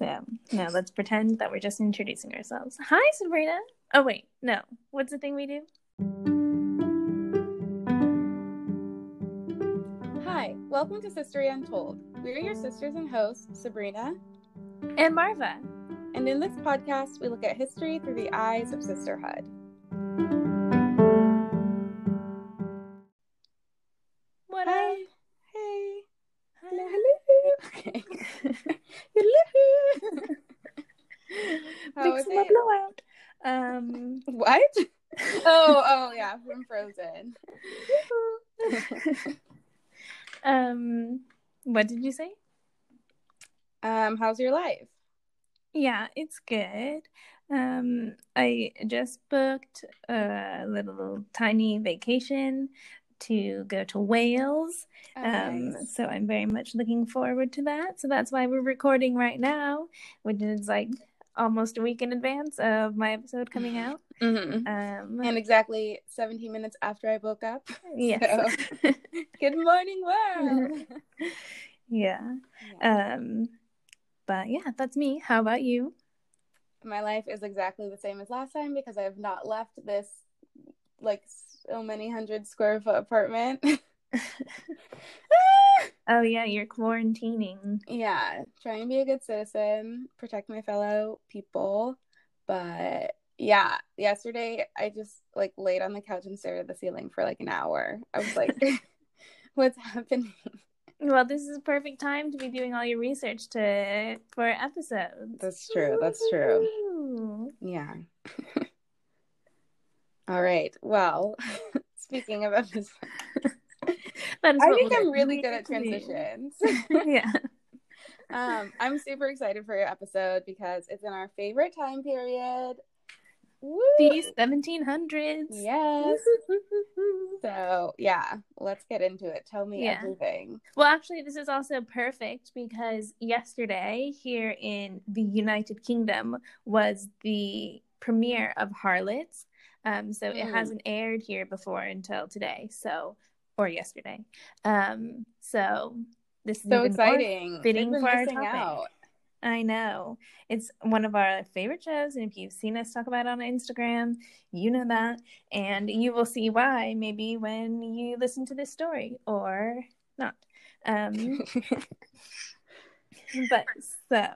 So now let's pretend that we're just introducing ourselves. Hi, Sabrina. Oh wait, no. What's the thing we do? Hi, welcome to Sistery Untold. We're your sisters and hosts, Sabrina And Marva. and in this podcast, we look at history through the eyes of sisterhood. What did you say? Um, how's your life? Yeah, it's good. Um, I just booked a little tiny vacation to go to Wales. Oh, Um, nice. so I'm very much looking forward to that. So that's why we're recording right now, which is like almost a week in advance of my episode coming out. Mhm. Um, And exactly 17 minutes after I woke up. yes. Good morning, world. yeah. Yeah. Um, but yeah, that's me. How about you? My life is exactly the same as last time because I have not left this like so many hundred square foot apartment. Oh yeah, you're quarantining. yeah, trying to be a good citizen, protect my fellow people. But yeah, yesterday I just like laid on the couch and stared at the ceiling for like an hour. I was like, what's happening? Well, this is a perfect time to be doing all your research to for episodes. That's true. That's true. Ooh. Yeah. All right. Well, speaking of episodes, I think I'm really good at going to do. transitions. yeah. um, I'm super excited for your episode because it's in our favorite time period. Woo! The 1700s. Yes. So yeah, let's get into it. Tell me Yeah. everything. Well, actually, this is also perfect because yesterday here in the United Kingdom was the premiere of Harlots. Um, so it Mm. hasn't aired here before until today. So, or yesterday. Um, so this is So exciting. fitting for our topic. out. I know. It's one of our favorite shows, and if you've seen us talk about it on Instagram, you know that. And you will see why maybe when you listen to this story or not. Um, but so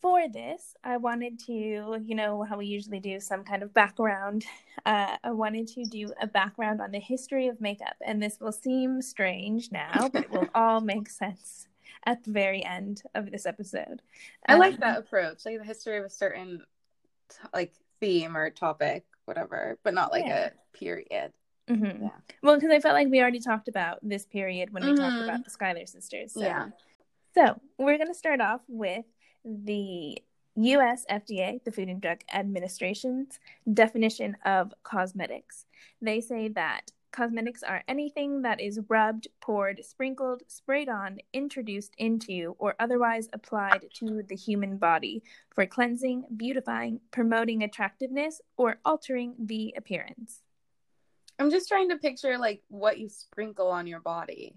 for this, I wanted to, you know, how we usually do some kind of background. Uh, I wanted to do a background on the history of makeup, and this will seem strange now, but it will all make sense at the very end of this episode. I like Um, that approach, like the history of a certain like theme or topic, whatever, but not like Yeah. a period. mhm. Yeah. Well, because I felt like we already talked about this period when we talked Mhm. about the Schuyler sisters. So. Yeah. So we're going to start off with the US FDA, the Food and Drug Administration's definition of cosmetics. They say that cosmetics are anything that is rubbed, poured, sprinkled, sprayed on, introduced into, or otherwise applied to the human body for cleansing, beautifying, promoting attractiveness, or altering the appearance. I'm just trying to picture like what you sprinkle on your body.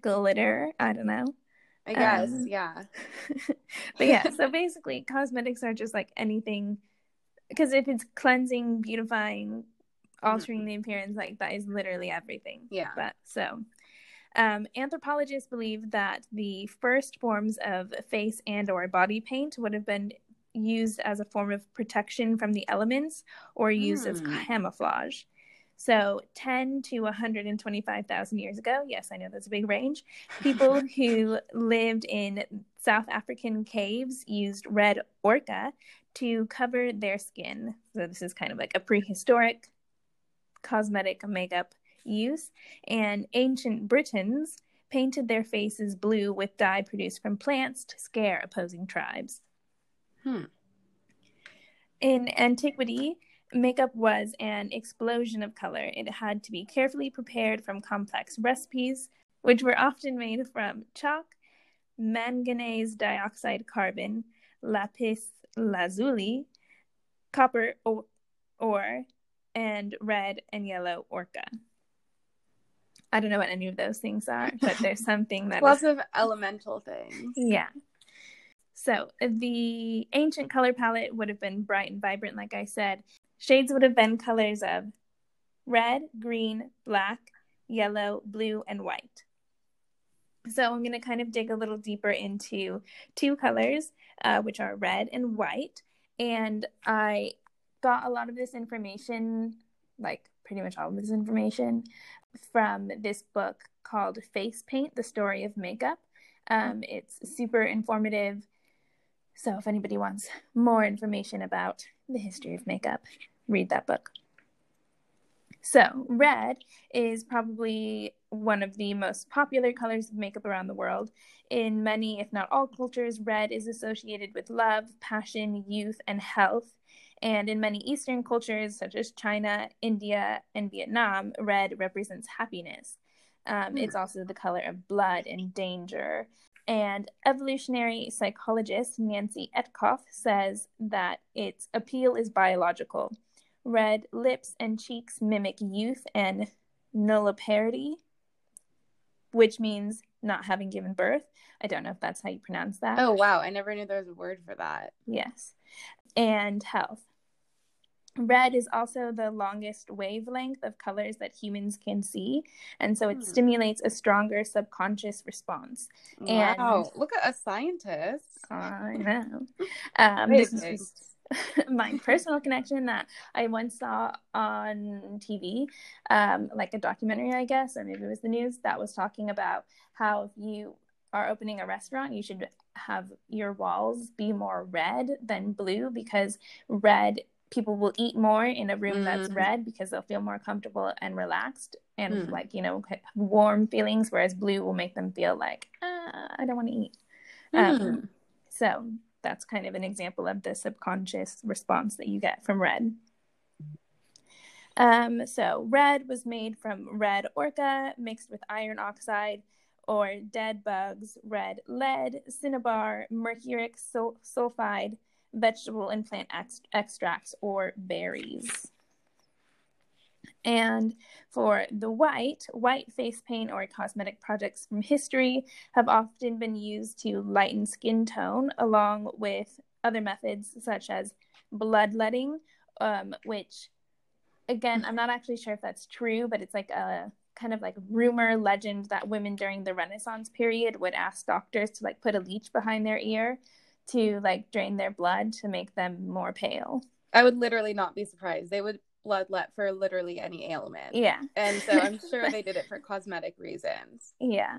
Glitter, I don't know. I guess, Um, yeah. but yeah, so basically, cosmetics are just like anything, because if it's cleansing, beautifying, altering the appearance, like that is literally everything. Yeah. But so, um, anthropologists believe that the first forms of face and or body paint would have been used as a form of protection from the elements or used as Hmm. camouflage. So 10 to 125,000 years ago, yes, I know that's a big range, people who lived in South African caves used red ochre to cover their skin. So this is kind of like a prehistoric cosmetic makeup use. And ancient Britons painted their faces blue with dye produced from plants to scare opposing tribes. Hmm. In antiquity, makeup was an explosion of color. It had to be carefully prepared from complex recipes, which were often made from chalk, manganese dioxide carbon, lapis lazuli, copper ore, and red and yellow ochre. I don't know what any of those things are, but there's something that Lots is- of elemental things. yeah. So the ancient color palette would have been bright and vibrant, like I said. Shades would have been colors of red, green, black, yellow, blue, and white. So I'm going to kind of dig a little deeper into two colors, uh, which are red and white. And I got a lot of this information, like pretty much all of this information, from this book called Face Paint The Story of Makeup. Um, it's super informative. So if anybody wants more information about the history of makeup, read that book. So, red is probably one of the most popular colors of makeup around the world. In many, if not all cultures, red is associated with love, passion, youth, and health. And in many Eastern cultures, such as China, India, and Vietnam, red represents happiness. Um. It's also the color of blood and danger. And evolutionary psychologist Nancy Etcoff says that its appeal is biological. Red lips and cheeks mimic youth and nulliparity, which means not having given birth. I don't know if that's how you pronounce that. Oh, wow. I never knew there was a word for that. Yes. And health. Red is also the longest wavelength of colors that humans can see, and so it hmm. stimulates a stronger subconscious response. Wow! And, Look at a scientist. I know. Um, this is my personal connection that I once saw on TV, um, like a documentary, I guess, or maybe it was the news that was talking about how if you are opening a restaurant, you should have your walls be more red than blue because red people will eat more in a room mm. that's red because they'll feel more comfortable and relaxed and mm. like you know warm feelings whereas blue will make them feel like ah, i don't want to eat mm. um, so that's kind of an example of the subconscious response that you get from red um, so red was made from red ochre mixed with iron oxide or dead bugs red lead cinnabar mercuric sul- sulfide vegetable and plant ex- extracts or berries. And for the white, white face paint or cosmetic projects from history have often been used to lighten skin tone, along with other methods such as bloodletting, um, which, again, I'm not actually sure if that's true, but it's like a kind of like rumor legend that women during the Renaissance period would ask doctors to like put a leech behind their ear to like drain their blood to make them more pale. I would literally not be surprised. They would bloodlet for literally any ailment. Yeah. And so I'm sure they did it for cosmetic reasons. Yeah.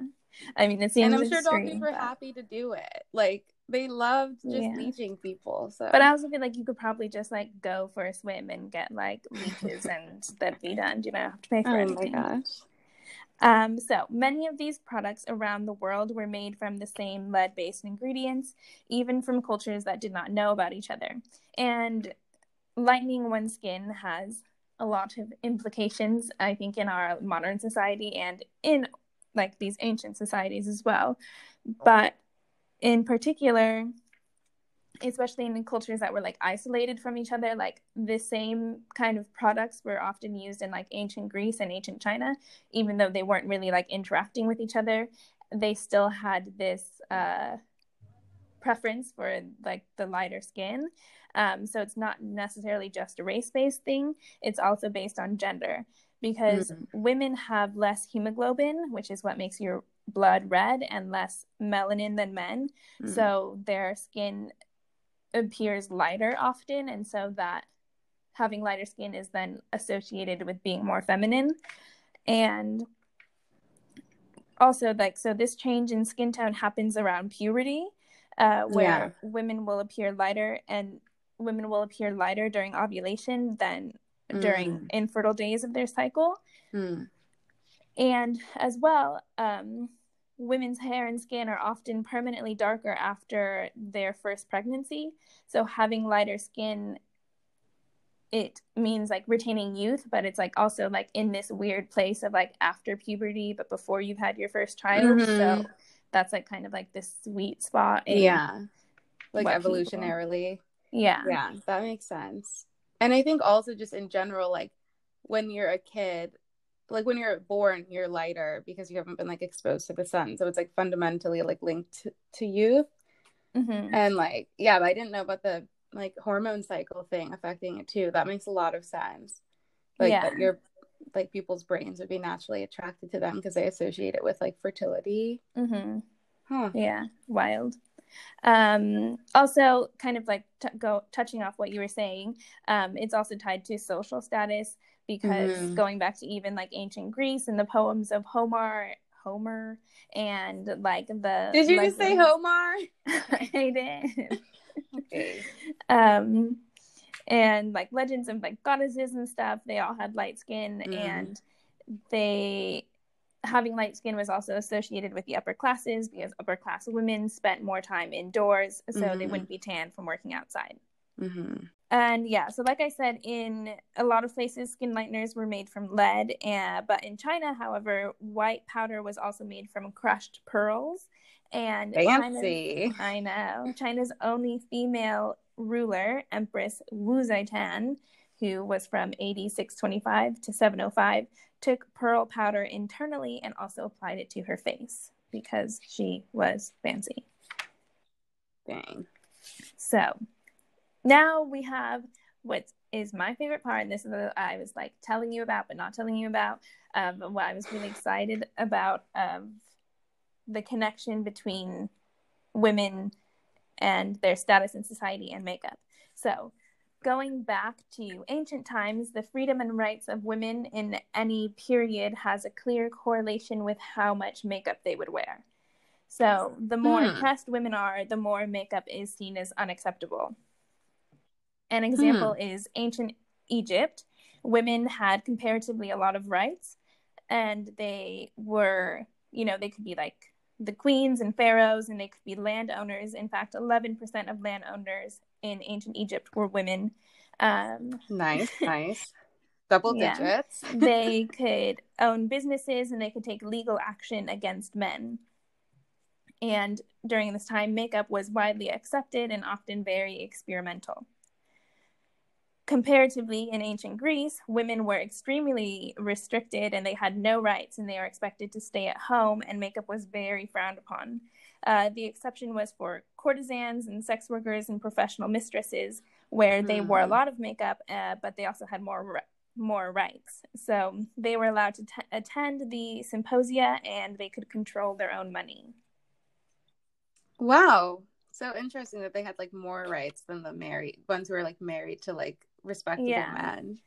I mean, it seems. And I'm sure doctors were but... happy to do it. Like they loved just yeah. leeching people. So, but I also feel like you could probably just like go for a swim and get like leeches, and that'd be done. Do you don't have to pay for oh anything. Oh my gosh. Um, so many of these products around the world were made from the same lead based ingredients, even from cultures that did not know about each other. And lightening one's skin has a lot of implications, I think, in our modern society and in like these ancient societies as well. But in particular, especially in cultures that were like isolated from each other like the same kind of products were often used in like ancient greece and ancient china even though they weren't really like interacting with each other they still had this uh, preference for like the lighter skin um, so it's not necessarily just a race-based thing it's also based on gender because mm-hmm. women have less hemoglobin which is what makes your blood red and less melanin than men mm-hmm. so their skin appears lighter often and so that having lighter skin is then associated with being more feminine and also like so this change in skin tone happens around puberty uh, where yeah. women will appear lighter and women will appear lighter during ovulation than mm. during infertile days of their cycle mm. and as well um, women's hair and skin are often permanently darker after their first pregnancy. So having lighter skin it means like retaining youth, but it's like also like in this weird place of like after puberty, but before you've had your first child. Mm-hmm. So that's like kind of like this sweet spot. yeah. Like evolutionarily. People... Yeah. Yeah. That makes sense. And I think also just in general, like when you're a kid, like when you're born you're lighter because you haven't been like exposed to the sun so it's like fundamentally like linked to, to youth Mhm. And like, yeah, but I didn't know about the like hormone cycle thing affecting it too. That makes a lot of sense. Like Yeah. that your like people's brains would be naturally attracted to them because they associate it with like fertility. mm-hmm. Huh. Yeah, wild. Um, also, kind of like t- go touching off what you were saying, um, it's also tied to social status because Mhm. going back to even like ancient Greece and the poems of Homer, Homer, and like the Did you just say Homer? I did. Okay. um, and like legends of like goddesses and stuff, they all had light skin, Mm. and they having light skin was also associated with the upper classes because upper class women spent more time indoors, so they Mhm. wouldn't be tanned from working outside. hmm And yeah, so like I said, in a lot of places, skin lighteners were made from lead, and, but in China, however, white powder was also made from crushed pearls. And China's- Fancy. I know. China's only female ruler, Empress Wu Zetian, who was from AD 625 to 705, took pearl powder internally and also applied it to her face because she was fancy. Dang. So now we have what is my favorite part, and this is what I was like telling you about, but not telling you about. Um, what I was really excited about of the connection between women and their status in society and makeup. So, going back to ancient times, the freedom and rights of women in any period has a clear correlation with how much makeup they would wear. So, the more Hmm. oppressed women are, the more makeup is seen as unacceptable. An example is ancient Egypt. Women had comparatively a lot of rights, and they were, you know, they could be like the queens and pharaohs, and they could be landowners. In fact, 11% of landowners in ancient Egypt were women. Um, Nice, nice. Double digits. they could own businesses and they could take legal action against men. And during this time, makeup was widely accepted and often very experimental. Comparatively, in ancient Greece, women were extremely restricted and they had no rights and they were expected to stay at home, and makeup was very frowned upon. Uh, the exception was for courtesans and sex workers and professional mistresses, where they wore a Hmm. lot of makeup, uh, but they also had more ri- more rights. So they were allowed to t- attend the symposia and they could control their own money. Wow. So interesting that they had like more rights than the married ones who are like married to like respectable Yeah. men.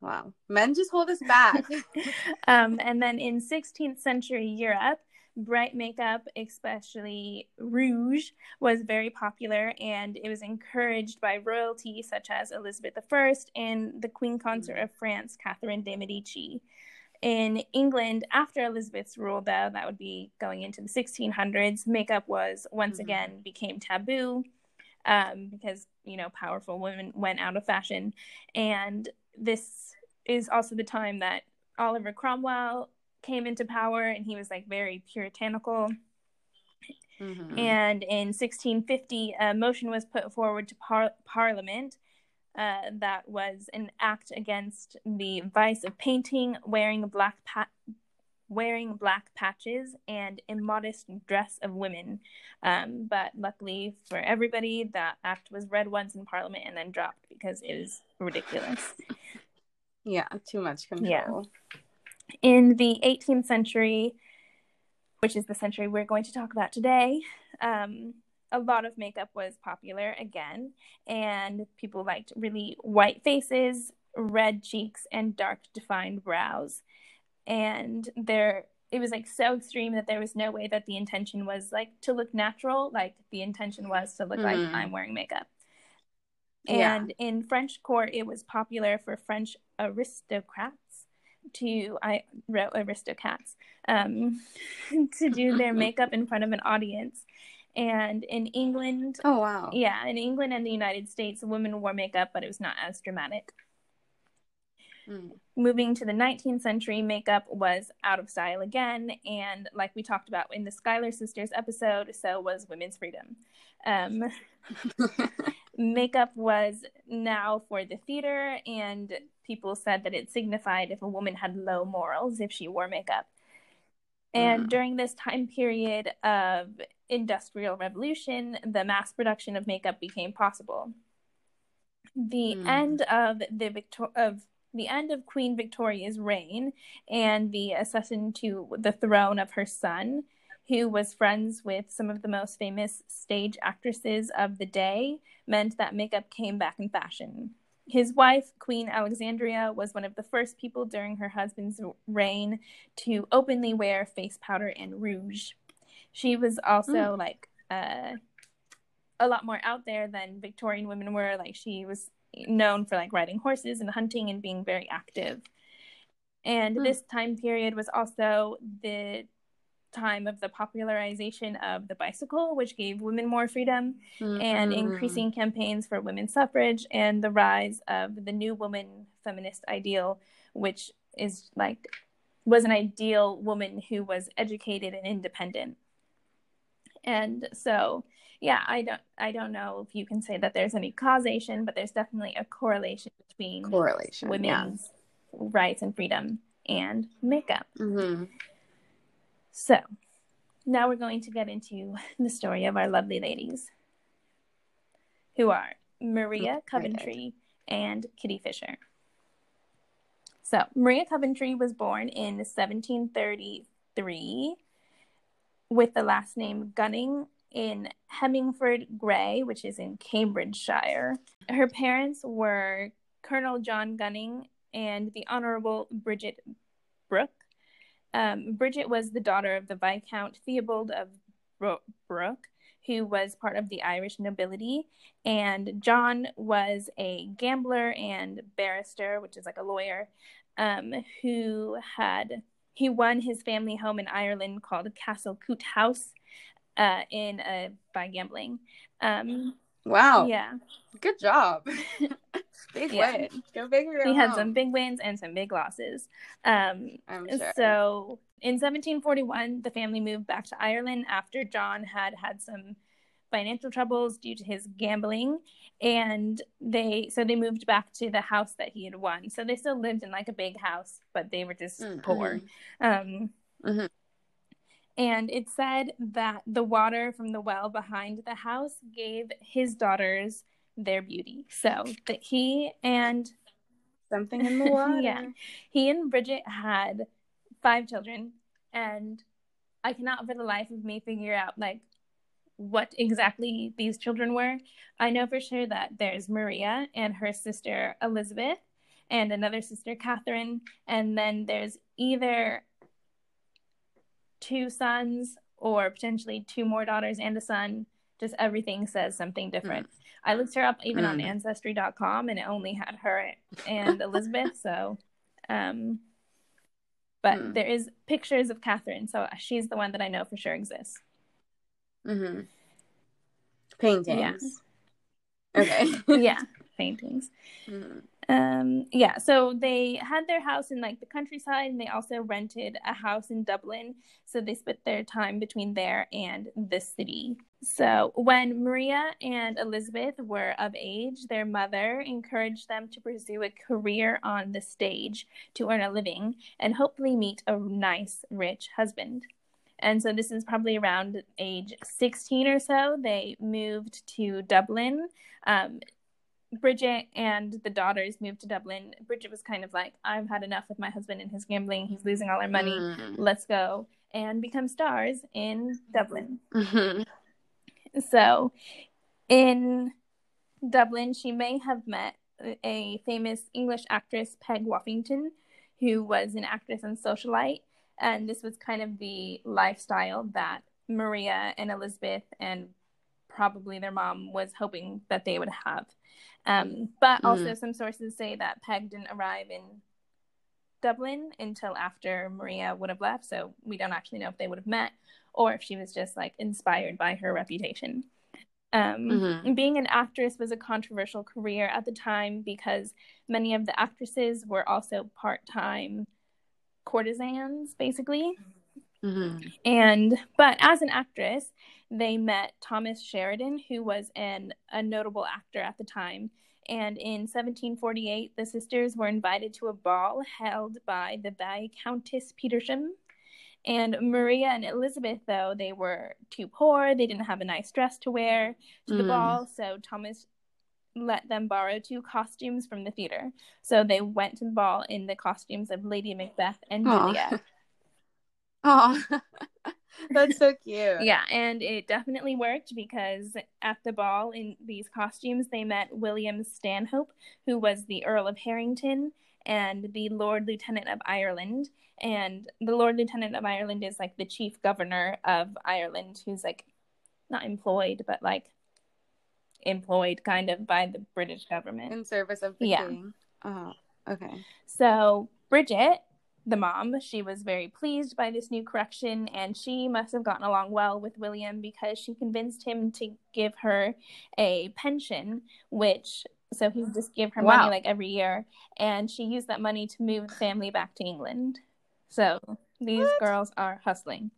Wow. Men just hold us back. um, and then in 16th century Europe, bright makeup, especially rouge, was very popular and it was encouraged by royalty such as Elizabeth I and the Queen Consort of France, Catherine de' Medici. In England, after Elizabeth's rule, though, that would be going into the 1600s, makeup was once Mhm. again became taboo um, because, you know, powerful women went out of fashion. And this is also the time that Oliver Cromwell came into power and he was like very puritanical. Mhm. And in 1650, a motion was put forward to par- Parliament uh, that was an act against the vice of painting, wearing black pa- wearing black patches, and immodest dress of women. Um, but luckily for everybody, that act was read once in Parliament and then dropped because it was ridiculous. yeah, too much control. Yeah. in the 18th century, which is the century we're going to talk about today, um, a lot of makeup was popular again, and people liked really white faces, red cheeks, and dark defined brows. And there, it was like so extreme that there was no way that the intention was like to look natural. Like the intention was to look like Mhm. I'm wearing makeup. Yeah. And in French court, it was popular for French aristocrats to I wrote aristocrats um, to do their makeup in front of an audience. And in England, Oh wow. yeah, in England and the United States, women wore makeup, but it was not as dramatic. Mm. Moving to the 19th century, makeup was out of style again, and like we talked about in the Schuyler Sisters episode, so was women's freedom. Um, makeup was now for the theater, and people said that it signified if a woman had low morals if she wore makeup. And Mm. during this time period of Industrial Revolution, the mass production of makeup became possible. The Hmm. end of the Victor- of the end of Queen Victoria's reign and the accession to the throne of her son, who was friends with some of the most famous stage actresses of the day, meant that makeup came back in fashion. His wife, Queen Alexandria, was one of the first people during her husband's reign to openly wear face powder and rouge. She was also like uh, a lot more out there than Victorian women were. Like she was known for like riding horses and hunting and being very active. And Hmm. this time period was also the time of the popularization of the bicycle, which gave women more freedom, and Mm. increasing campaigns for women's suffrage and the rise of the new woman feminist ideal, which is like was an ideal woman who was educated and independent. And so, yeah, I don't I don't know if you can say that there's any causation, but there's definitely a correlation between correlation. Yeah. women's rights and freedom and makeup. hmm So, now we're going to get into the story of our lovely ladies, who are Maria Coventry and Kitty Fisher. So, Maria Coventry was born in 1733 with the last name Gunning in Hemingford Grey, which is in Cambridgeshire. Her parents were Colonel John Gunning and the Honorable Bridget Brooke. Um, Bridget was the daughter of the Viscount Theobald of Bro- Brooke, who was part of the Irish nobility, and John was a gambler and barrister, which is like a lawyer, um, who had he won his family home in Ireland called Castle Coote House uh, in uh, by gambling. Um, Wow. Yeah, Good job. Big Yeah. win. Go big he had home. some big wins and some big losses. Um, I'm sure. So in 1741, the family moved back to Ireland after John had had some financial troubles due to his gambling, and they so they moved back to the house that he had won. So they still lived in like a big house, but they were just Mm, poor. Um, Mhm. And it said that the water from the well behind the house gave his daughters their beauty. So that he and Something in the water. Yeah. he and Bridget had five children, and I cannot for the life of me figure out like what exactly these children were. I know for sure that there's Maria and her sister Elizabeth, and another sister Catherine, and then there's either two sons or potentially two more daughters and a son. Just everything says something different. I looked her up even on Mm. ancestry.com and it only had her and Elizabeth. So, um, but Hmm. there is pictures of Catherine. So she's the one that I know for sure exists. Mm-hmm. Paintings. Okay. yeah, paintings. Mhm. Um, yeah, so they had their house in like the countryside and they also rented a house in Dublin. So they split their time between there and the city. So when Maria and Elizabeth were of age, their mother encouraged them to pursue a career on the stage to earn a living and hopefully meet a nice, rich husband. And so this is probably around age 16 or so. They moved to Dublin. Um, Bridget and the daughters moved to Dublin. Bridget was kind of like, I've had enough with my husband and his gambling. He's losing all our money. Mm. Let's go and become stars in Dublin. Mhm. So, in Dublin, she may have met a famous English actress, Peg Woffington, who was an actress and socialite. And this was kind of the lifestyle that Maria and Elizabeth and probably their mom was hoping that they would have. Um, but also, some sources say that Peg didn't arrive in Dublin until after Maria would have left. So we don't actually know if they would have met or if she was just like inspired by her reputation. Um, Mhm. Being an actress was a controversial career at the time because many of the actresses were also part time courtesans, basically. Mhm. And but as an actress, they met Thomas Sheridan, who was an a notable actor at the time. And in 1748, the sisters were invited to a ball held by the Viscountess Petersham. And Maria and Elizabeth, though, they were too poor. They didn't have a nice dress to wear to the Mm. ball. So Thomas let them borrow two costumes from the theater. So they went to the ball in the costumes of Lady Macbeth and. Juliet. Oh, that's so cute. Yeah, and it definitely worked because at the ball in these costumes, they met William Stanhope, who was the Earl of Harrington and the Lord Lieutenant of Ireland. And the Lord Lieutenant of Ireland is like the chief governor of Ireland, who's like not employed, but like employed kind of by the British government. In service of the Yeah. king. Oh, okay. So Bridget, the mom, she was very pleased by this new correction, and she must have gotten along well with William because she convinced him to give her a pension, which so he just give her Wow. money like every year, and she used that money to move the family back to England. So these What? girls are hustling.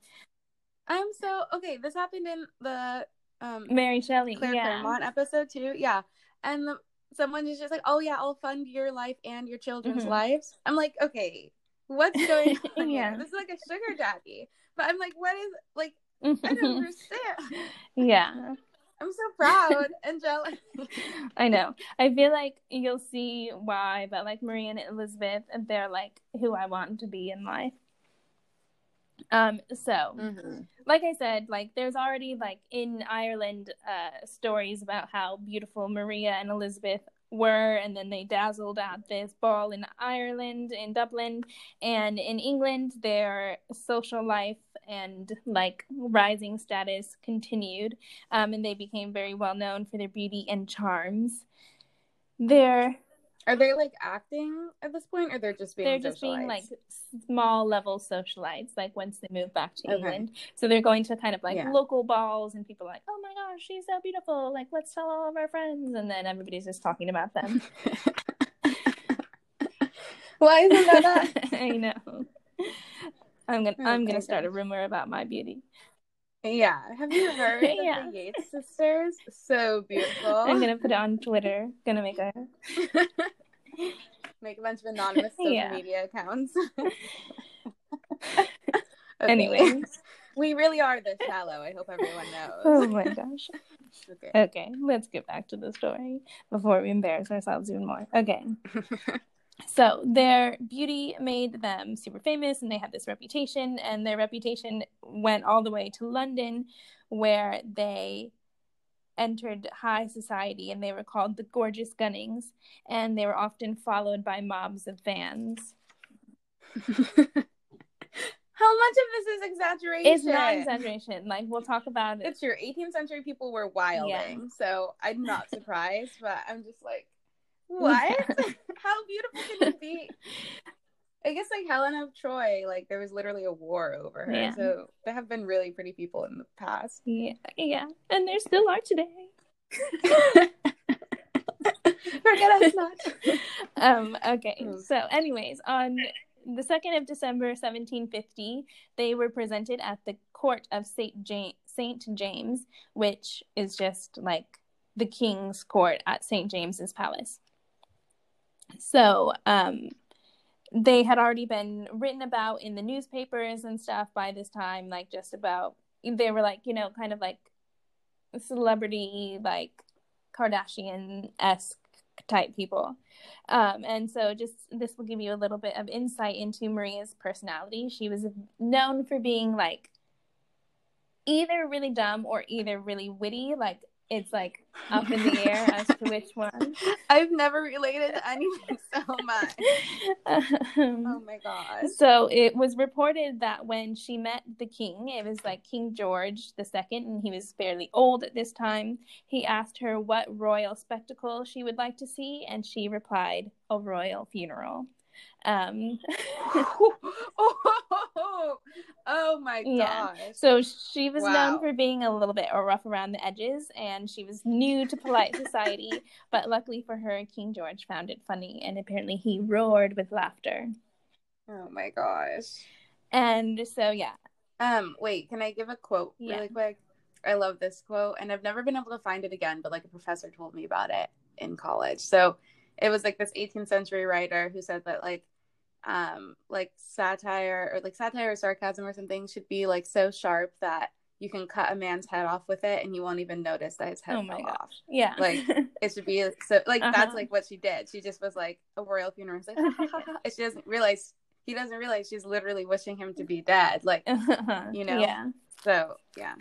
I'm so okay. This happened in the um Mary Shelley, Claire yeah, Clairmont episode too. Yeah, and the, someone is just like, "Oh yeah, I'll fund your life and your children's Mhm. lives." I'm like, okay, what's going on Yeah. here? This is like a sugar daddy. But I'm like, what is like? I don't understand. yeah. I'm so proud and jealous. I know. I feel like you'll see why, but like Marie and Elizabeth, they're like who I want to be in life. Um, so Mm-hmm. like I said, like there's already like in Ireland uh stories about how beautiful Maria and Elizabeth were and then they dazzled at this ball in Ireland in Dublin and in England their social life and like rising status continued um and they became very well known for their beauty and charms. They're Are they like acting at this point, or they're just being? they're just being like small level socialites like once they move back to Okay. england so they're going to kind of like Yeah. local balls and people are like oh my gosh she's so beautiful like let's tell all of our friends and then everybody's just talking about them Why isn't that? i know i'm gonna i'm gonna start a rumor about my beauty Yeah. Have you heard Yeah. of the Yates sisters? So beautiful. i'm gonna put it on twitter gonna make a make a bunch of anonymous social Yeah. media accounts. Anyway. we really are this shallow. I hope everyone knows. oh my gosh okay. okay let's get back to the story before we embarrass ourselves even more okay So their beauty made them super famous and they had this reputation and their reputation went all the way to London where they entered high society and they were called the gorgeous gunnings and they were often followed by mobs of fans. How much of this is exaggeration? It's not exaggeration. Like we'll talk about it. It's your 18th century people were wilding, so I'm not surprised. But I'm just like, what? How beautiful can it be? I guess like Helen of Troy, like there was literally a war over her. Yeah. So there have been really pretty people in the past. Yeah, yeah. And there still are today. Forget us not. um okay Hmm. so anyways on the 2nd of december 1750 they were presented at the court of saint james saint james which is just like the king's court at st james's palace so um they had already been written about in the newspapers and stuff by this time like just about they were like you know kind of like celebrity like kardashian-esque type people. Um, and so just this will give you a little bit of insight into maria's personality. She was known for being like either really dumb or either really witty like it's like up in the air as to which one I've never related to anything so much. Oh um, my god. so it was reported that when she met the king, it was like King George II, and he was fairly old at this time. He asked her what royal spectacle she would like to see, and she replied, "A royal funeral." Um, oh, oh my Yeah. gosh. so she was Wow. known for being a little bit rough around the edges, and she was new to polite society. But luckily for her, King George found it funny, and apparently he roared with laughter. Oh my gosh. And so, yeah, Um, wait, can I give a quote Yeah. really quick? I love this quote, and I've never been able to find it again, but like a professor told me about it in college. So it was like this 18th century writer who said that like um like satire or like satire or sarcasm or something should be like so sharp that you can cut a man's head off with it and you won't even notice that his head Oh fell gosh. off. Yeah. Like it should be so like Uh-huh. that's like what she did. She just was like a royal funeral. It's like ha, ha, ha, ha. and she doesn't realize he doesn't realize she's literally wishing him to be dead. Like you know? Yeah. so yeah.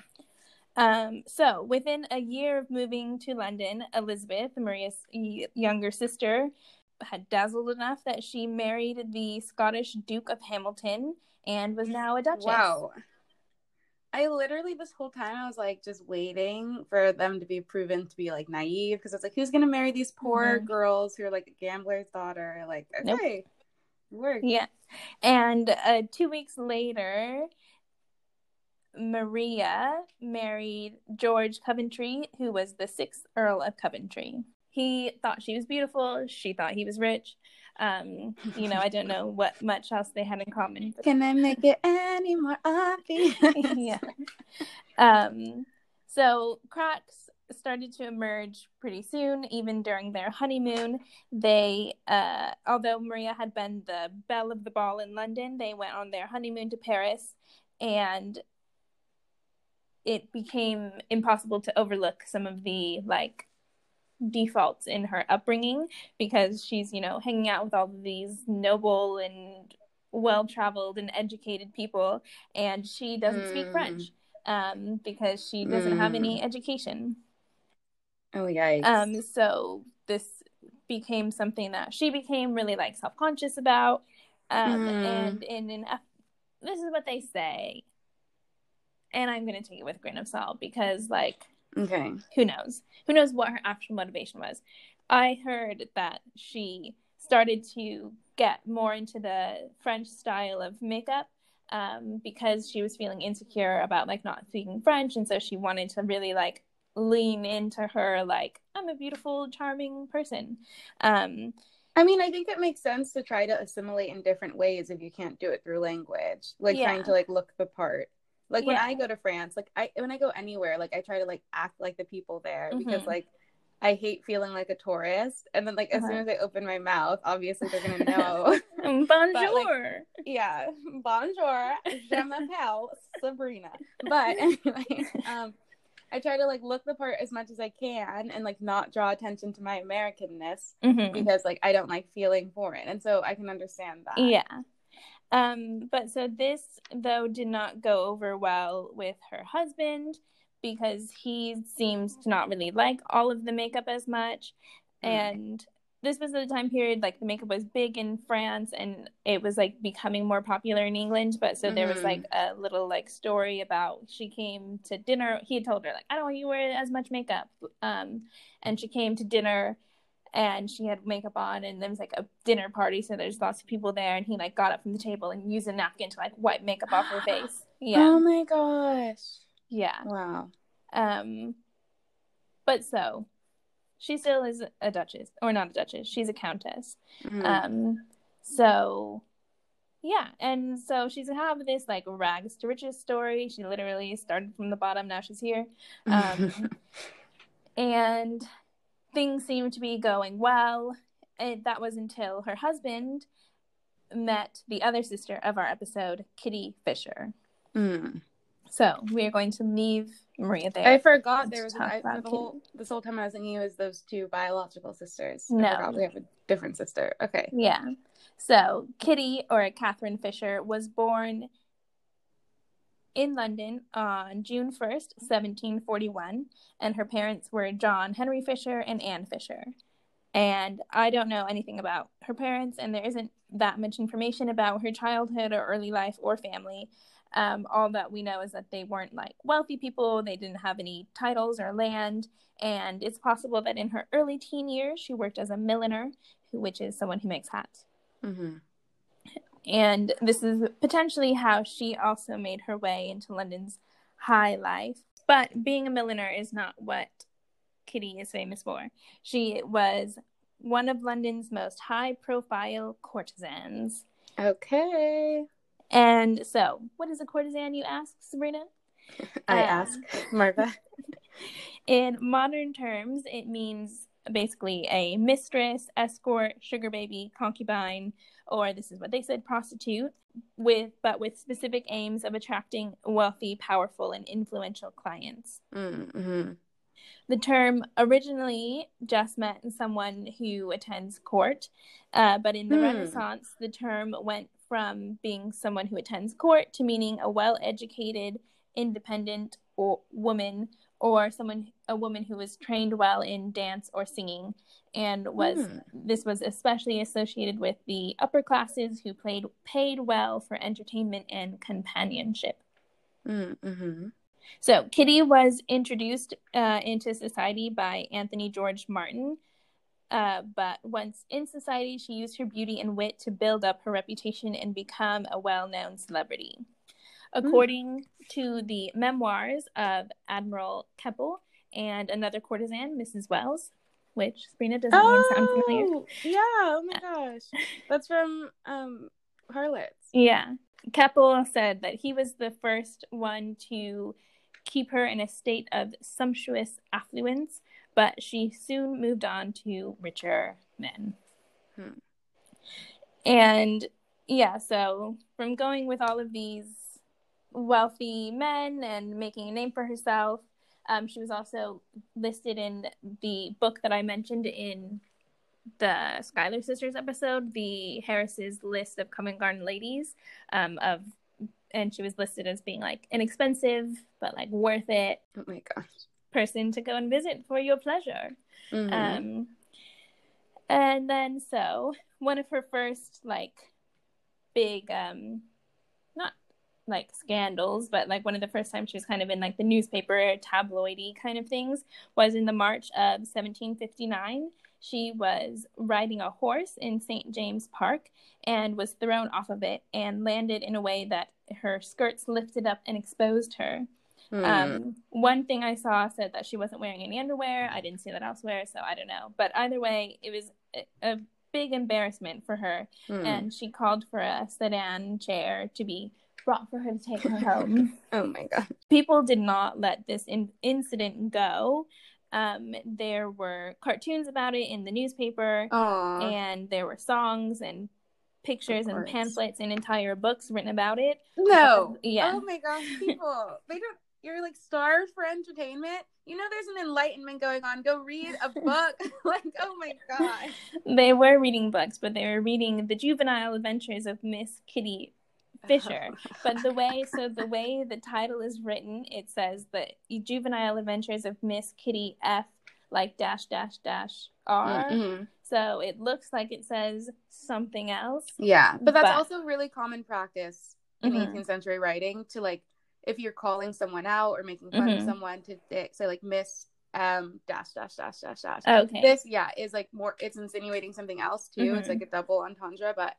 Um, so within a year of moving to London, Elizabeth, Maria's younger sister, had dazzled enough that she married the Scottish Duke of Hamilton and was now a duchess. Wow. I literally this whole time I was like just waiting for them to be proven to be like naive because it's like who's gonna marry these poor Mhm. girls who are like a gambler's daughter? Like Nope. okay, work. Yeah. And uh, two weeks later, Maria married George Coventry, who was the sixth Earl of Coventry. He thought she was beautiful. She thought he was rich. Um, you know, I don't know what much else they had in common. but- Can I make it any more obvious? yeah. Um, so cracks started to emerge pretty soon, even during their honeymoon. They, uh, although Maria had been the belle of the ball in London, they went on their honeymoon to Paris, and it became impossible to overlook some of the like defaults in her upbringing because she's you know hanging out with all of these noble and well traveled and educated people and she doesn't speak Mm. french um, because she doesn't have any education oh yikes. um, so this became something that she became really like self-conscious about um, Mm. and in an this is what they say and i'm going to take it with a grain of salt because like okay. who knows who knows what her actual motivation was i heard that she started to get more into the french style of makeup um, because she was feeling insecure about like not speaking french and so she wanted to really like lean into her like i'm a beautiful charming person um, I mean, I think it makes sense to try to assimilate in different ways if you can't do it through language. Like Yeah. trying to like look the part. Like when I go to France, like I when I go anywhere, like I try to like act like the people there because Mhm. like I hate feeling like a tourist. And then like as soon Uh-huh. as I open my mouth, obviously they're gonna know. bonjour yeah. Bonjour. Je m'appelle Sabrina. But anyway, um I try to like look the part as much as I can and like not draw attention to my Americanness Mhm. because like I don't like feeling foreign, and so I can understand that. Yeah. Um, but so this though did not go over well with her husband because he seems to not really like all of the makeup as much. Mm. And this was the time period like the makeup was big in France and it was like becoming more popular in England. But so there was like a little like story about she came to dinner. He had told her like I don't want you to wear as much makeup. Um, and she came to dinner and she had makeup on and there was like a dinner party so there's lots of people there and he like got up from the table and used a napkin to like wipe makeup off her face yeah Oh my gosh! yeah Wow. um but so she still is a duchess or not a duchess she's a countess Mhm. um so yeah and so she's have this like rags to riches story she literally started from the bottom now she's here um and things seemed to be going well. And that was until her husband met the other sister of our episode, Kitty Fisher. Mm. So we are going to leave Maria there. I forgot there was talk I, the whole this whole time I was thinking it was those two biological sisters. No. Forgot have a different sister. Okay. Yeah. So Kitty, or Catherine Fisher, was born in London on June 1st, 1741, and her parents were John Henry Fisher and Anne Fisher. And I don't know anything about her parents, and there isn't that much information about her childhood or early life or family. Um, all that we know is that they weren't like wealthy people, they didn't have any titles or land, and it's possible that in her early teen years she worked as a milliner, which is someone who makes hats. Mm-hmm. And this is potentially how she also made her way into London's high life. But being a milliner is not what Kitty is famous for. She was one of London's most high profile courtesans. Okay. And so, what is a courtesan, you ask, Sabrina? I Uh, ask Marva. In modern terms, it means basically a mistress, escort, sugar baby, concubine, or this is what they said, prostitute, with but with specific aims of attracting wealthy, powerful, and influential clients. Mm-hmm. The term originally just meant someone who attends court, uh, but in the Hmm. Renaissance, the term went from being someone who attends court to meaning a well-educated, independent or woman or someone a woman who was trained well in dance or singing and was Hmm. this was especially associated with the upper classes who played paid well for entertainment and companionship Mm-hmm. so Kitty was introduced uh, into society by Anthony George Martin. Uh, but once in society, she used her beauty and wit to build up her reputation and become a well known celebrity. According to the memoirs of Admiral Keppel and another courtesan, Mrs. Wells, which Sabrina doesn't even sound familiar. Oh, yeah. Oh my gosh. That's from um Harlots. Yeah. Keppel said that he was the first one to keep her in a state of sumptuous affluence, but she soon moved on to richer men. Hmm. And yeah, so from going with all of these wealthy men and making a name for herself, um, she was also listed in the book that I mentioned in the Schuyler Sisters episode, the Harris's list of Covent Garden ladies, um, of and she was listed as being like inexpensive but like worth it Oh my gosh. person to go and visit for your pleasure. Mhm. Um, and then so one of her first like big um not like scandals, but like one of the first times she was kind of in like the newspaper tabloidy kind of things was in the March of 1759. She was riding a horse in St. James Park and was thrown off of it and landed in a way that her skirts lifted up and exposed her. Hmm. Um, one thing I saw said that she wasn't wearing any underwear. I didn't see that elsewhere, so I don't know. But either way, it was a, a big embarrassment for her, Hmm. and she called for a sedan chair to be brought for her to take her home. oh my god. People did not let this in- incident go. Um, there were cartoons about it in the newspaper, Aw. and there were songs and pictures and pamphlets and entire books written about it. no. Yeah. Oh my gosh, people. they don't you're like starved for entertainment. You know there's an enlightenment going on. Go read a book. like, oh my god. They were reading books, but they were reading the juvenile adventures of Miss Kitty Fisher. But the way, so the way the title is written, it says the juvenile adventures of Miss Kitty F, like dash dash dash R. Mhm. So it looks like it says something else. Yeah, but that's But- also really common practice in Mhm. 18th century writing to like if you're calling someone out or making fun of Mhm. someone to say like Miss um dash dash dash dash dash. Okay. This yeah is like more it's insinuating something else too. It's like a double entendre, but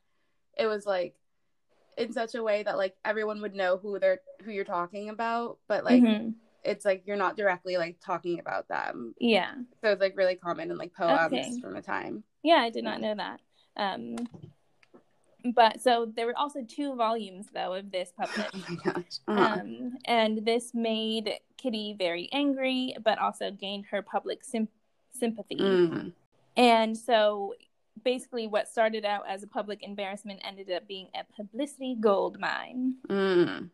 it was like in such a way that like everyone would know who they're who you're talking about, but like Mhm. it's like you're not directly like talking about them. Yeah. So it's like really common in like poems Okay. from the time. Yeah, I did not know that. Um, but so there were also two volumes though of this published. Oh my gosh. Uh-huh. Um, and this made Kitty very angry, but also gained her public sym- sympathy. Mm. And so basically, what started out as a public embarrassment ended up being a publicity gold mine. Mm.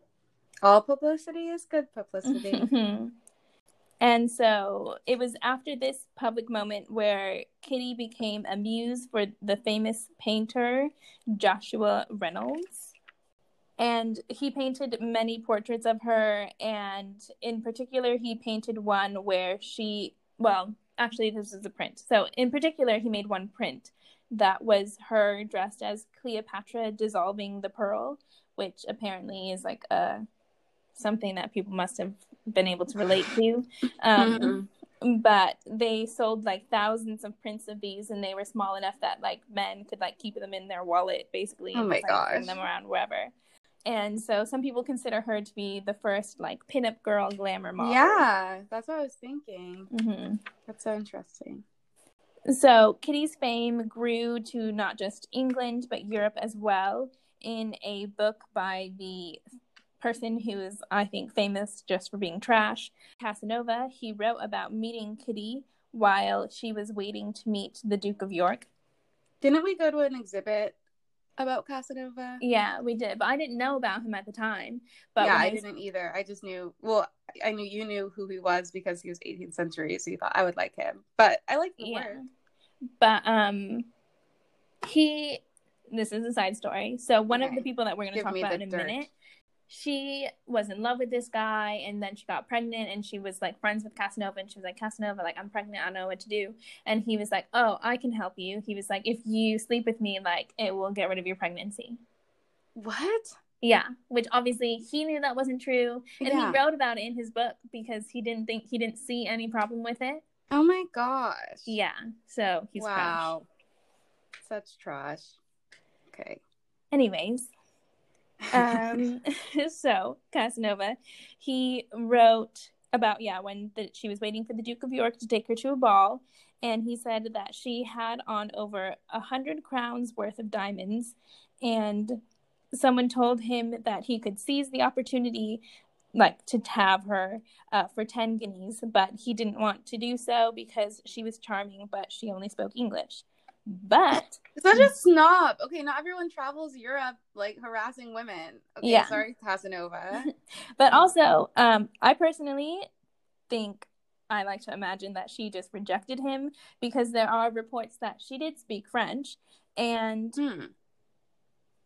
All publicity is good publicity. And so it was after this public moment where Kitty became a muse for the famous painter Joshua Reynolds. And he painted many portraits of her, and in particular, he painted one where she, well, actually, this is a print. So, in particular, he made one print that was her dressed as Cleopatra dissolving the pearl, which apparently is like a something that people must have been able to relate to. Um, But they sold like thousands of prints of these, and they were small enough that like men could like keep them in their wallet, basically. Oh and my just, like, send gosh. them around wherever. And so some people consider her to be the first like pinup girl glamour model. Yeah, that's what I was thinking. hmm That's so interesting. So Kitty's fame grew to not just England but Europe as well. In a book by the person who is, I think, famous just for being trash, Casanova, he wrote about meeting Kitty while she was waiting to meet the Duke of York. Didn't we go to an exhibit about Casanova? Yeah, we did, but I didn't know about him at the time. But yeah, I didn't either. I just knew. Well, I knew you knew who he was because he was 18th century, so you thought I would like him. But I like the Yeah. work. But um, he. This is a side story. So one of the people that we're going to talk about in a dirt. minute, she was in love with this guy, and then she got pregnant, and she was like friends with Casanova, and she was like, Casanova, like I'm pregnant, I don't know what to do, and he was like, Oh, I can help you. He was like, If you sleep with me, like it will get rid of your pregnancy. What? Yeah, which obviously he knew that wasn't true, and Yeah. he wrote about it in his book because he didn't think he didn't see any problem with it. Oh my gosh. Yeah, so he's trash. wow. Such trash. Okay. Anyways, um, so Casanova, he wrote about yeah when the, she was waiting for the Duke of York to take her to a ball, and he said that she had on over a hundred crowns worth of diamonds, and someone told him that he could seize the opportunity like to have her uh, for 10 guineas but he didn't want to do so because she was charming but she only spoke english but Such a snob. Okay, not everyone travels Europe like harassing women. Okay, Yeah. sorry, Casanova. But also, um, I personally think I like to imagine that she just rejected him because there are reports that she did speak French, and Hmm.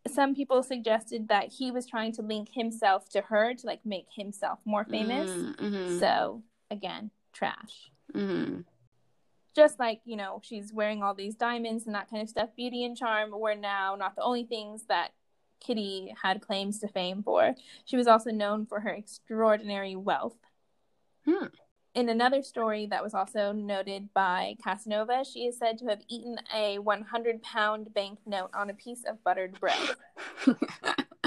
some people suggested that he was trying to link himself to her to like make himself more famous. Mm-hmm. So again, trash. hmm Just like you know, she's wearing all these diamonds and that kind of stuff. Beauty and charm were now not the only things that Kitty had claims to fame for. She was also known for her extraordinary wealth. Hmm. In another story that was also noted by Casanova, she is said to have eaten a 100 pound banknote on a piece of buttered bread.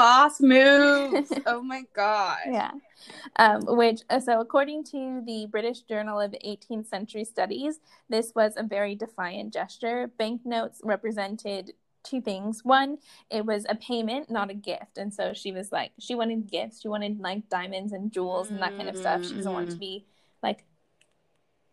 Boss moves. oh my god. Yeah. Um, which, uh, so according to the British Journal of 18th Century Studies, this was a very defiant gesture. Banknotes represented two things. One, it was a payment, not a gift. And so she was like, she wanted gifts. She wanted like diamonds and jewels and that kind of stuff. She doesn't want to be like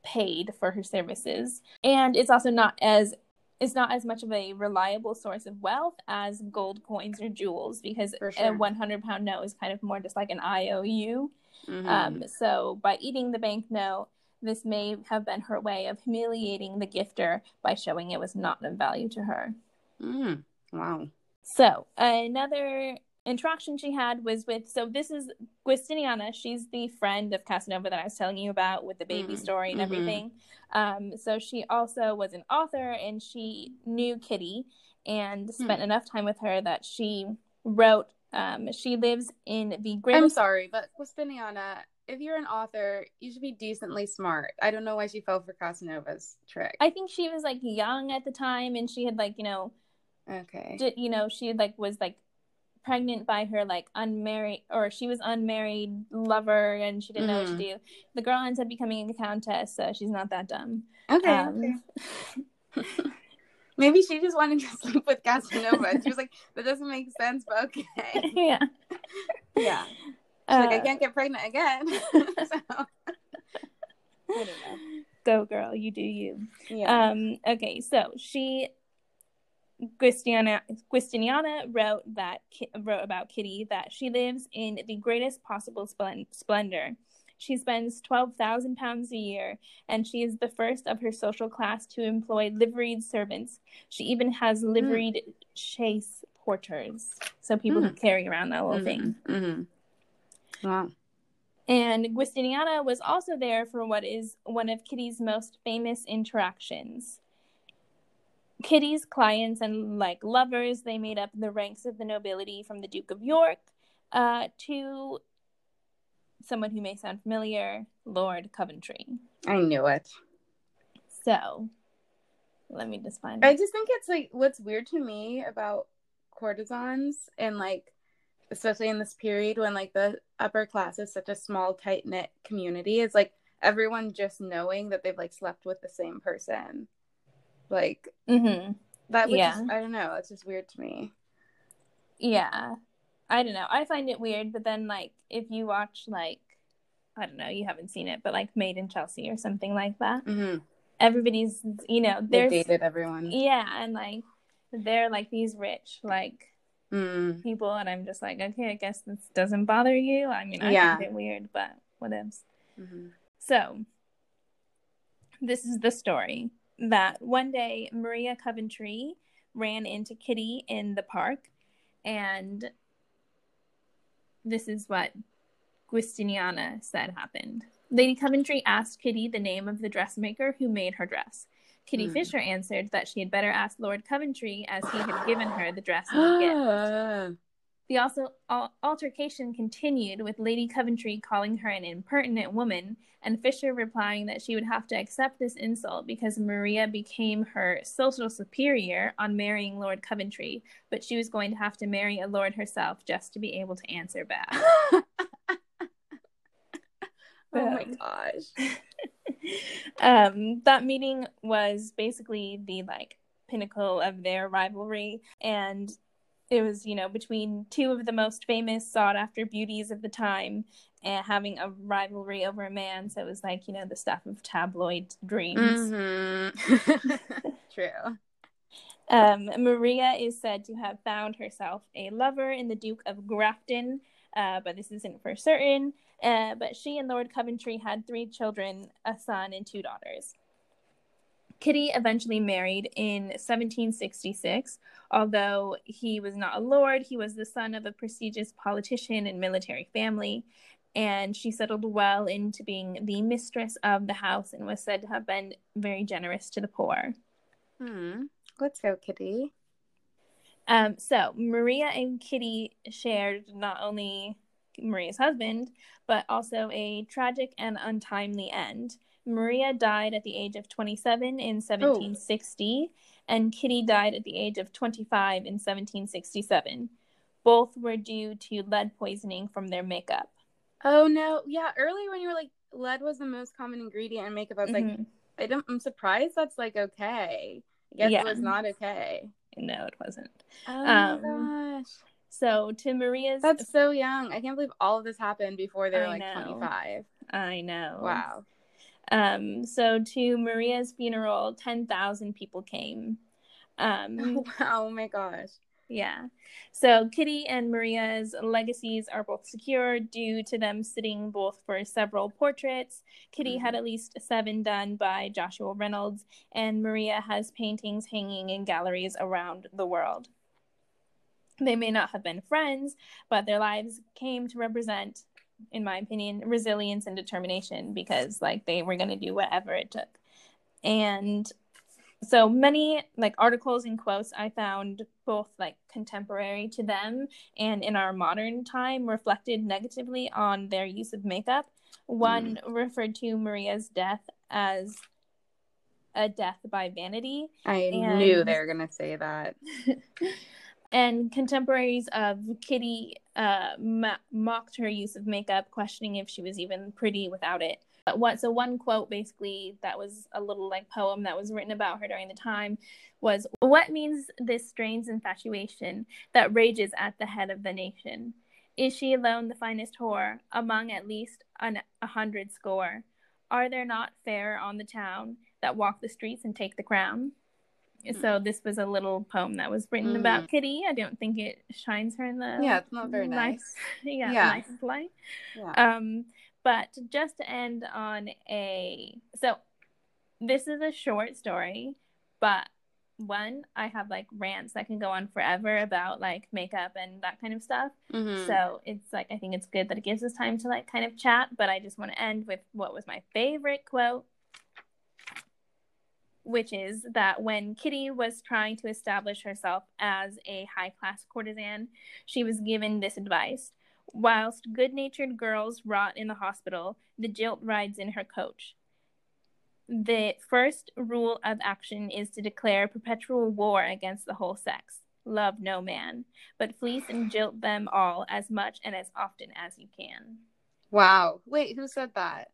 paid for her services. And it's also not as it's not as much of a reliable source of wealth as gold coins or jewels because For a 100 pound note is kind of more just like an IOU. Mhm. Um, so by eating the banknote, this may have been her way of humiliating the gifter by showing it was not of value to her. Mm. Wow. So another interaction she had was with so this is Giustiniana. She's the friend of Casanova that I was telling you about with the baby Mhm, story and mhm. everything. Um, so she also was an author and she knew Kitty and spent enough time with her that she wrote. Um, she lives in the I'm sorry, but Guspiniana, if you're an author, you should be decently smart. I don't know why she fell for Casanova's trick. I think she was like young at the time and she had like you know okay. did you know she like was like pregnant by her like unmarried or she was unmarried lover and she didn't know what to Mhm. do the girl ends up becoming a countess so she's not that dumb Okay. um, okay. Maybe she just wanted to sleep with Casanova. She was like, that doesn't make sense, but okay. yeah Yeah. She's like, I Uh, can't get pregnant again. so, I don't know. go girl you do you Yeah. um okay so she Guistiana, Giustiniana wrote that wrote about Kitty that she lives in the greatest possible splen- splendor. She spends twelve thousand pounds a year, and she is the first of her social class to employ liveried servants. She even has mm. liveried chase porters, so people who mm. carry around that little thing. hmm Wow. And Giustiniana was also there for what is one of Kitty's most famous interactions. Kitty's clients and like lovers, they made up the ranks of the nobility from the Duke of York uh, to someone who may sound familiar, Lord Coventry. I knew it. So let me just find I just think it's like what's weird to me about courtesans and like especially in this period when like the upper class is such a small tight knit community is like everyone just knowing that they've like slept with the same person like mm-hmm. that Yeah. just I don't know it's just weird to me Yeah. I don't know. I find it weird, but then like if you watch like I don't know, you haven't seen it, but like Made in Chelsea or something like that. Mm-hmm. Everybody's, you know, They there's dated everyone. yeah, and like they're like these rich like Mm. people, and I'm just like, okay, I guess this doesn't bother you. I mean, I Yeah. find it weird, but what else? hmm So, this is the story that one day Maria Coventry ran into Kitty in the park, and this is what Giustiniana said happened. Lady Coventry asked Kitty the name of the dressmaker who made her dress. Kitty Hmm. Fisher answered that she had better ask Lord Coventry as he had given her the dress as a gift. The also al- altercation continued with Lady Coventry calling her an impertinent woman, and Fisher replying that she would have to accept this insult because Maria became her social superior on marrying Lord Coventry, but she was going to have to marry a lord herself just to be able to answer back. oh my gosh. um, that meeting was basically the like pinnacle of their rivalry, and it was you know between two of the most famous sought after beauties of the time and having a rivalry over a man so it was like you know the stuff of tabloid dreams Mhm. True. um, maria is said to have found herself a lover in the duke of grafton uh, but this isn't for certain uh, but she and lord coventry had three children a son and two daughters Kitty eventually married in 1766. Although he was not a lord, he was the son of a prestigious politician and military family. And she settled well into being the mistress of the house and was said to have been very generous to the poor. Hmm. Let's go, Kitty. Um, so Maria and Kitty shared not only Maria's husband, but also a tragic and untimely end. Maria died at the age of 27 in 1760, and Kitty died at the age of 25 in 1767. Both were due to lead poisoning from their makeup. Oh no. Yeah, earlier when you were like lead was the most common ingredient in makeup, I was like, Mhm. I don't I'm surprised that's like okay. I guess Yeah. it was not okay. No, it wasn't. Oh Um, my gosh. So to Maria's, That's so young. I can't believe all of this happened before they were I like know. 25. I know. Wow. Um, so to Maria's funeral, 10,000 people came. Um, wow. Oh my gosh. yeah. So Kitty and Maria's legacies are both secure due to them sitting both for several portraits. Kitty had at least seven done by Joshua Reynolds, and Maria has paintings hanging in galleries around the world. They may not have been friends, but their lives came to represent, in my opinion, resilience and determination because, like, they were going to do whatever it took. And so many like articles and quotes I found both like contemporary to them and in our modern time reflected negatively on their use of makeup. One mm. referred to Maria's death as a death by vanity, I And- knew they were going to say that. and contemporaries of Kitty uh, mo- mocked her use of makeup, questioning if she was even pretty without it. But what so one quote basically that was a little like poem that was written about her during the time was what means this strange infatuation that rages at the head of the nation? Is she alone the finest whore among at least an, a hundred score? Are there not fair on the town that walk the streets and take the crown? So this was a little poem that was written Mhm. about Kitty. I don't think it shines her in the Yeah, it's not very nice. yeah, Yeah. nicest light. Yeah. Um, but just to end on a so this is a short story, but one I have like rants that can go on forever about like makeup and that kind of stuff. Mhm. So it's like I think it's good that it gives us time to like kind of chat, but I just want to end with what was my favorite quote, which is that when Kitty was trying to establish herself as a high class courtesan, she was given this advice. Whilst good natured girls rot in the hospital, the jilt rides in her coach. The first rule of action is to declare perpetual war against the whole sex. Love no man, but fleece and jilt them all as much and as often as you can. Wow. Wait, who said that?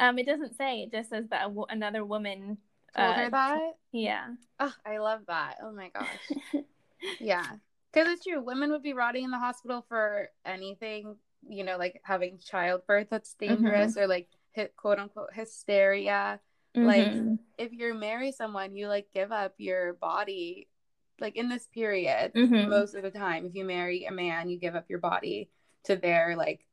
Um, it doesn't say. It just says that wo- another woman. Told uh, her that? Yeah. Oh, I love that. Oh my gosh. Yeah. Because it's true. Women would be rotting in the hospital for anything you know, like having childbirth that's dangerous mm-hmm. or like hit quote unquote hysteria. Mm-hmm. Like if you marry someone, you like give up your body like in this period mm-hmm. most of the time if you marry a man you give up your body to their like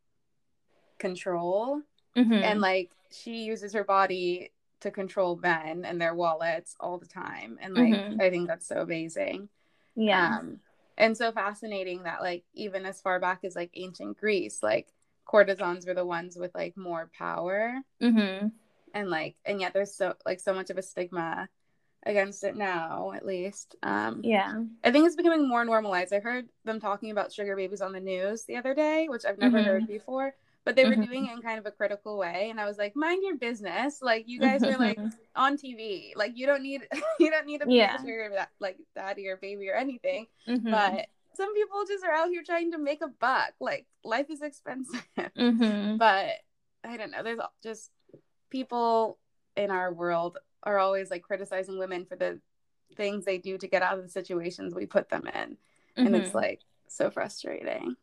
control mm-hmm. and like she uses her body to control men and their wallets all the time. And like mm-hmm. i think that's so amazing. Yeah. Um and so fascinating that like even as far back as like ancient greece like courtesans were the ones with like more power. Mm-hmm. and like and yet there's so like so much of a stigma against it now at least. Um yeah. I think it's becoming more normalized. I heard them talking about sugar babies on the news the other day which i've never mm-hmm. heard before but they were mm-hmm. doing it in kind of a critical way and i was like mind your business like you guys are like on tv like you don't need you don't need be yeah. a sugar like daddy or baby or anything mm-hmm. but some people just are out here trying to make a buck like life is expensive mm-hmm. but i don't know there's just people in our world are always like criticizing women for the things they do to get out of the situations we put them in. Mm-hmm. And it's mm-hmm. like so frustrating.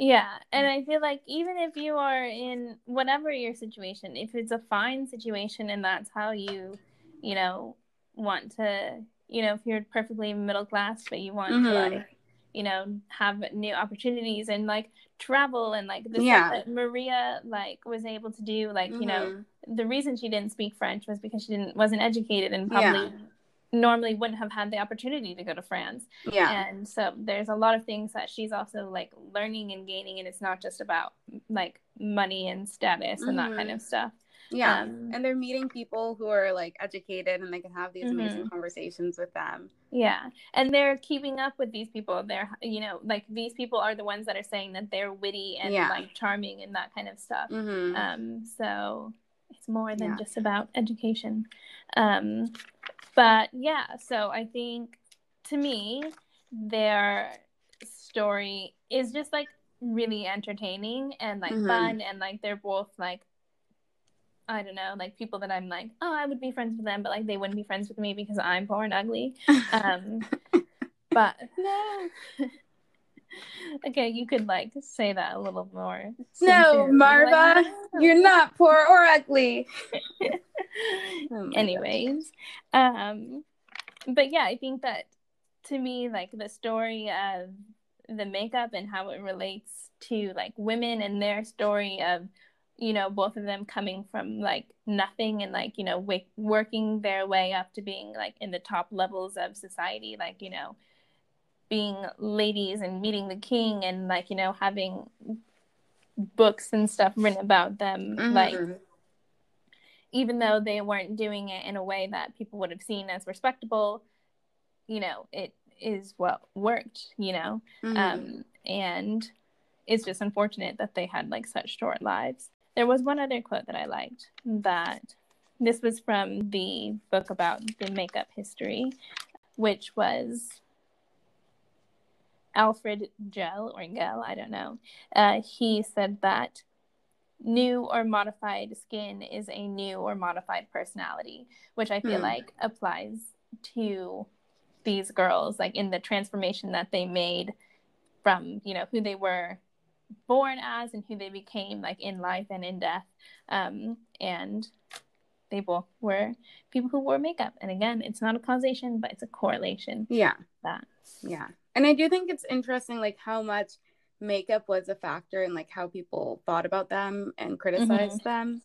Yeah. And I feel like even if you are in whatever your situation, if it's a fine situation and that's how you, you know, want to, you know, if you're perfectly middle class, but you want mm-hmm. to like, you know, have new opportunities and like travel and like the yeah. stuff that Maria like was able to do, like, mm-hmm. you know, mm-hmm. the reason she didn't speak French was because she didn't wasn't educated and probably yeah. Normally wouldn't have had the opportunity to go to France. Yeah. And so there's a lot of things that she's also like learning and gaining and it's not just about like money and status mm-hmm. and that kind mm-hmm. of stuff. Yeah. Um, and they're meeting people who are like educated and they can have these mm-hmm. amazing conversations with them. Yeah. And they're keeping up with these people. They're, you know, like these people are the ones that are saying that they're witty and yeah. like charming and that kind of stuff. Mm-hmm. Um, so it's more than yeah. just about education. Um, but yeah, so I think to me, their story is just like really entertaining and like mm-hmm. fun and like they're both like I don't know, like people that I'm like, oh, I would be friends with them, but like they wouldn't be friends with me because I'm poor and ugly. Um, but no. okay, you could like say that a little more. No, Marva, like, you're not poor or ugly. oh Anyways, um, but yeah, I think that to me, like the story of the makeup and how it relates to like women and their story of you know both of them coming from like nothing and like you know w- working their way up to being like in the top levels of society like you know being ladies and meeting the king and like you know having books and stuff written about them mm-hmm. like even though they weren't doing it in a way that people would have seen as respectable you know it is what worked you know mm-hmm. um and it's just unfortunate that they had like such short lives there was one other quote that I liked that this was from the book about the makeup history, which was Alfred Gell or Gell, I don't know. Uh, he said that new or modified skin is a new or modified personality, which I feel hmm. like applies to these girls, like in the transformation that they made from, you know, who they were born as and who they became like in life and in death um, and they both were people who wore makeup and again it's not a causation but it's a correlation yeah that yeah and i do think it's interesting like how much makeup was a factor in like how people thought about them and criticized mm-hmm. them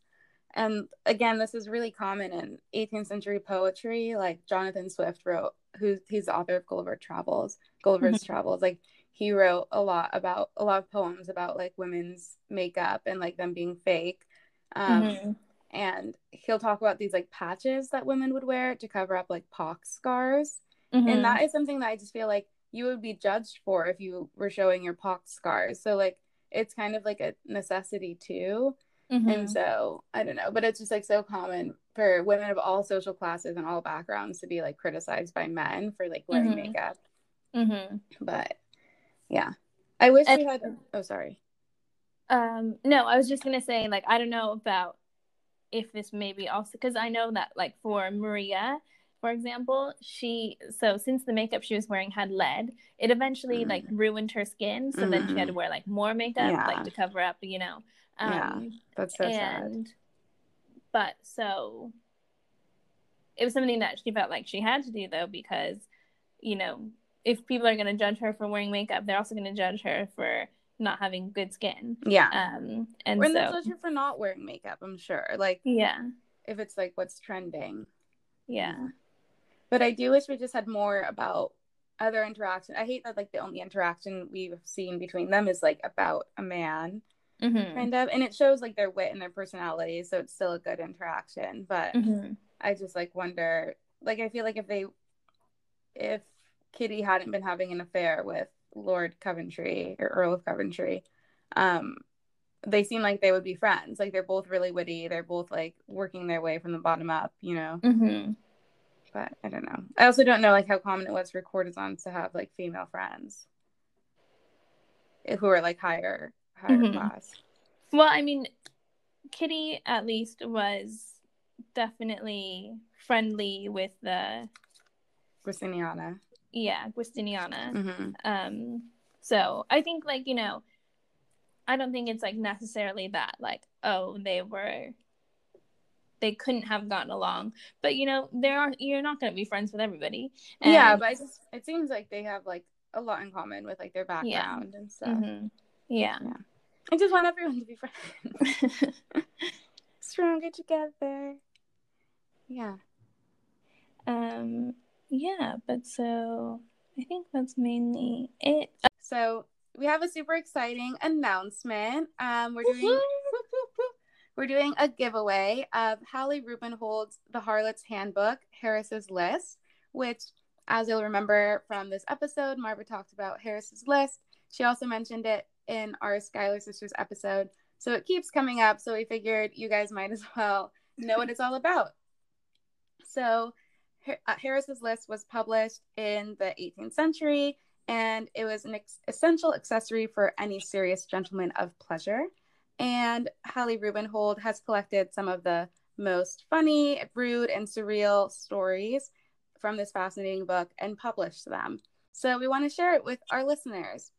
and again this is really common in 18th century poetry like jonathan swift wrote who's he's the author of gulliver travels gulliver's mm-hmm. travels like he wrote a lot about a lot of poems about like women's makeup and like them being fake um, mm-hmm. and he'll talk about these like patches that women would wear to cover up like pox scars mm-hmm. and that is something that i just feel like you would be judged for if you were showing your pox scars so like it's kind of like a necessity too mm-hmm. and so i don't know but it's just like so common for women of all social classes and all backgrounds to be like criticized by men for like wearing mm-hmm. makeup mm-hmm. but yeah i wish and, we had oh sorry um no i was just gonna say like i don't know about if this maybe also because i know that like for maria for example, she so since the makeup she was wearing had lead, it eventually Mm. like ruined her skin. So then she had to Mm. wear like more makeup, Yeah. like to cover up, you know. Um, Yeah, That's so sad. but so it was something that she felt like she had to do though because you know if people are going to judge her for wearing makeup they're also going to judge her for not having good skin Yeah. um and so they'll judge you for not wearing makeup, I'm sure. Like yeah if it's like what's trending. yeah But I do wish we just had more about other interaction. I hate that like the only interaction we've seen between them is like about a man, hmm kind of, and it shows like their wit and their personality, so it's still a good interaction. But hmm I just like wonder, like I feel like if they, if Kitty hadn't been having an affair with Lord Coventry or Earl of Coventry, um, they seem like they would be friends. Like they're both really witty. They're both like working their way from the bottom up, you know. hmm But I don't know. I also don't know like how common it was for courtesans to have like female friends who were like higher higher Mhm. class. well i mean kitty at least was definitely friendly with the Gristiniana. yeah Giustiniana. hmm Um, so I think like, you know, I don't think it's like necessarily that like, oh, they were they couldn't have gotten along. But you know, there are you're not gonna be friends with everybody. Yeah, but I just it seems like they have like a lot in common with like their background and stuff. Mhm. yeah. I just want everyone to be friends. Stronger together. Yeah. um yeah, but so I think that's mainly it. So we have a super exciting announcement. Um, we're doing we're doing a giveaway of Hallie Rubenhold's the Harlot's Handbook, Harris's List, which, as you'll remember from this episode, Marva talked about Harris's List. She also mentioned it in our Schuyler Sisters episode. So it keeps coming up. So we figured you guys might as well know what it's all about. So uh, Harris's List was published in the 18th century and it was an ex- essential accessory for any serious gentleman of pleasure. And Hallie Rubenhold has collected some of the most funny, rude, and surreal stories from this fascinating book and published them. So we want to share it with our listeners.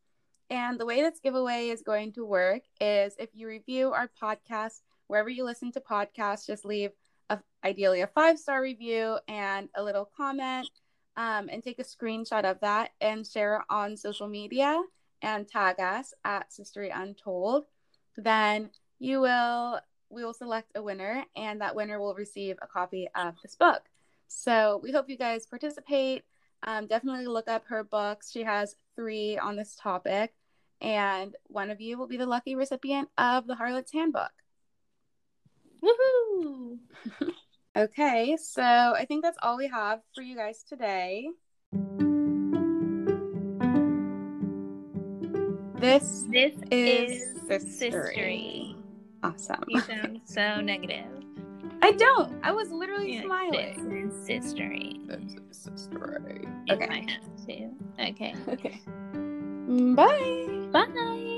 And the way this giveaway is going to work is if you review our podcast, wherever you listen to podcasts, just leave a, ideally a five star review and a little comment um, and take a screenshot of that and share it on social media and tag us at Sistery Untold, then you will we will select a winner and that winner will receive a copy of this book. So we hope you guys participate. Um, definitely look up her books. She has three on this topic, and one of you will be the lucky recipient of the Harlot's Handbook. Woohoo! Okay, so I think that's all we have for you guys today. This This is is Sistery. Sistery. Awesome. You sound so negative. I don't. I was literally You're smiling. like, This is sistery. This is Sistery. If Okay. I have to. Okay. Okay. Mm, bye. Bye.